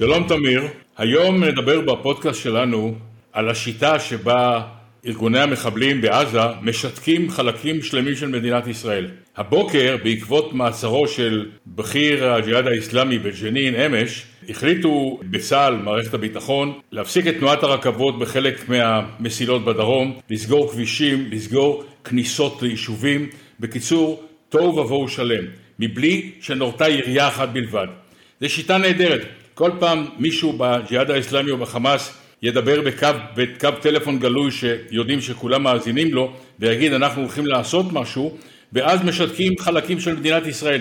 שלום תמיר, היום נדבר בפודקאסט שלנו על השיטה שבה ארגוני המחבלים בעזה משתקים חלקים שלמים של מדינת ישראל. הבוקר, בעקבות מעצרו של בכיר הג'יהאד האיסלאמי בג'נין אמש, החליטו בצה"ל, מערכת הביטחון, להפסיק את תנועת הרכבות בחלק מהמסילות בדרום, לסגור כבישים, לסגור כניסות ליישובים, בקיצור, תוהו ובוהו שלם, מבלי שנורתה ירייה אחת בלבד. זו שיטה נהדרת. כל פעם מישהו בג'יהאד האסלאמי או בחמאס ידבר בקו, בקו טלפון גלוי שיודעים שכולם מאזינים לו ויגיד אנחנו הולכים לעשות משהו ואז משתקים חלקים של מדינת ישראל.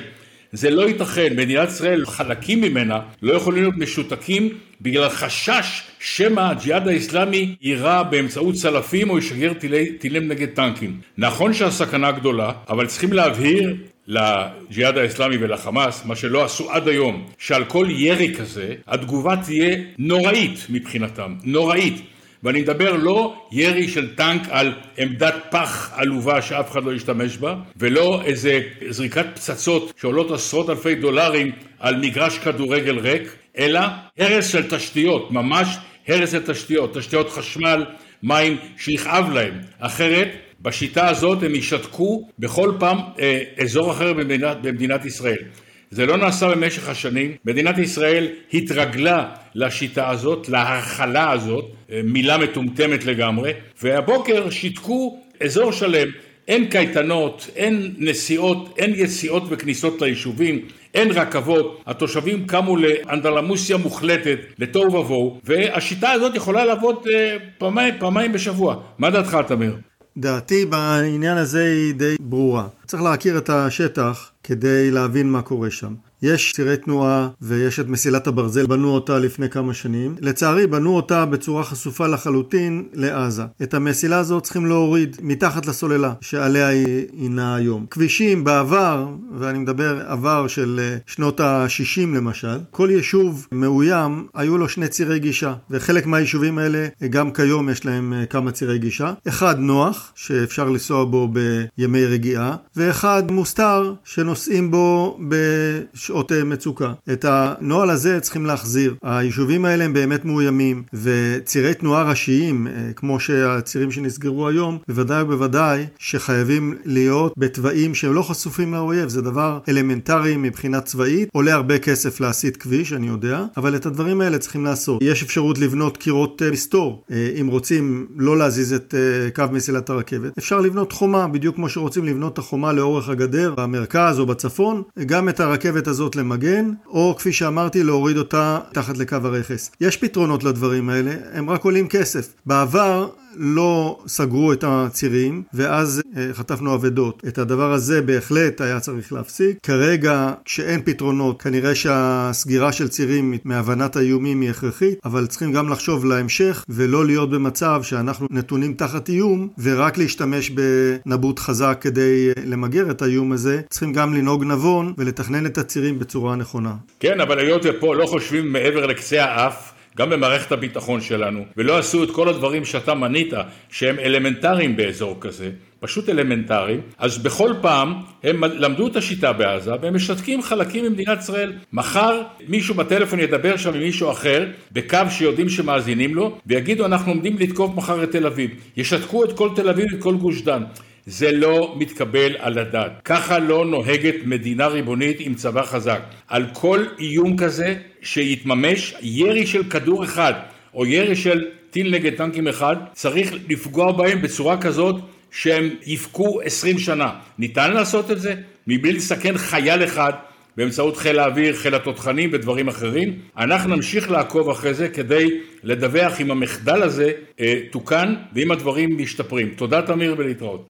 זה לא ייתכן, מדינת ישראל, חלקים ממנה לא יכולים להיות משותקים בגלל חשש שמא הג'יהאד האסלאמי יירה באמצעות צלפים או ישגר טילי, טילים נגד טנקים. נכון שהסכנה גדולה, אבל צריכים להבהיר לג'יהאד האסלאמי ולחמאס, מה שלא עשו עד היום, שעל כל ירי כזה התגובה תהיה נוראית מבחינתם, נוראית. ואני מדבר לא ירי של טנק על עמדת פח עלובה שאף אחד לא ישתמש בה, ולא איזה זריקת פצצות שעולות עשרות אלפי דולרים על מגרש כדורגל ריק, אלא הרס של תשתיות, ממש הרס של תשתיות, תשתיות חשמל, מים שיכאב להם, אחרת בשיטה הזאת הם ישתקו בכל פעם אה, אזור אחר במדינת, במדינת ישראל. זה לא נעשה במשך השנים, מדינת ישראל התרגלה לשיטה הזאת, להכלה הזאת, אה, מילה מטומטמת לגמרי, והבוקר שיתקו אזור שלם, אין קייטנות, אין נסיעות, אין יציאות וכניסות ליישובים, אין רכבות, התושבים קמו לאנדרלמוסיה מוחלטת, לתוהו ובוהו, והשיטה הזאת יכולה לעבוד אה, פעמיים, פעמיים בשבוע. מה דעתך, תמיר? דעתי בעניין הזה היא די ברורה. צריך להכיר את השטח כדי להבין מה קורה שם. יש צירי תנועה ויש את מסילת הברזל, בנו אותה לפני כמה שנים. לצערי בנו אותה בצורה חשופה לחלוטין לעזה. את המסילה הזאת צריכים להוריד מתחת לסוללה שעליה היא נעה היום. כבישים בעבר, ואני מדבר עבר של אה, שנות ה-60 למשל, כל יישוב מאוים היו לו שני צירי גישה, וחלק מהיישובים האלה גם כיום יש להם אה, כמה צירי גישה. אחד נוח, שאפשר לנסוע בו בימי רגיעה, ואחד מוסתר, שנוסעים בו בש... שעות אה, מצוקה. את הנוהל הזה צריכים להחזיר. היישובים האלה הם באמת מאוימים, וצירי תנועה ראשיים, אה, כמו שהצירים שנסגרו היום, בוודאי ובוודאי שחייבים להיות בתוואים שהם לא חשופים לאויב. זה דבר אלמנטרי מבחינה צבאית, עולה הרבה כסף להסיט כביש, אני יודע, אבל את הדברים האלה צריכים לעשות. יש אפשרות לבנות קירות אה, מסתור, אם רוצים לא להזיז את קו מסילת הרכבת. אפשר לבנות חומה, בדיוק כמו שרוצים לבנות את החומה לאורך הגדר, במרכז או בצפון, גם את הרכבת הזאת למגן, או כפי שאמרתי, להוריד אותה תחת לקו הרכס. יש פתרונות לדברים האלה, הם רק עולים כסף. בעבר לא סגרו את הצירים, ואז אה, חטפנו אבדות. את הדבר הזה בהחלט היה צריך להפסיק. כרגע, כשאין פתרונות, כנראה שהסגירה של צירים מהבנת האיומים היא הכרחית, אבל צריכים גם לחשוב להמשך, ולא להיות במצב שאנחנו נתונים תחת איום, ורק להשתמש בנבוט חזק כדי אה, למגר את האיום הזה. צריכים גם לנהוג נבון ולתכנן את הצירים בצורה נכונה. כן, אבל היות ופה לא חושבים מעבר לקצה האף, גם במערכת הביטחון שלנו, ולא עשו את כל הדברים שאתה מנית, שהם אלמנטריים באזור כזה, פשוט אלמנטריים, אז בכל פעם הם למדו את השיטה בעזה והם משתקים חלקים ממדינת ישראל. מחר מישהו בטלפון ידבר שם עם מישהו אחר, בקו שיודעים שמאזינים לו, ויגידו אנחנו עומדים לתקוף מחר את תל אביב. ישתקו את כל תל אביב ואת כל גוש דן. זה לא מתקבל על הדעת. ככה לא נוהגת מדינה ריבונית עם צבא חזק. על כל איום כזה שיתממש, ירי של כדור אחד או ירי של טיל נגד טנקים אחד, צריך לפגוע בהם בצורה כזאת שהם יבכו עשרים שנה. ניתן לעשות את זה מבלי לסכן חייל אחד באמצעות חיל האוויר, חיל התותחנים ודברים אחרים. אנחנו נמשיך לעקוב אחרי זה כדי לדווח אם המחדל הזה אה, תוקן ואם הדברים משתפרים. תודה תמיר ולהתראות.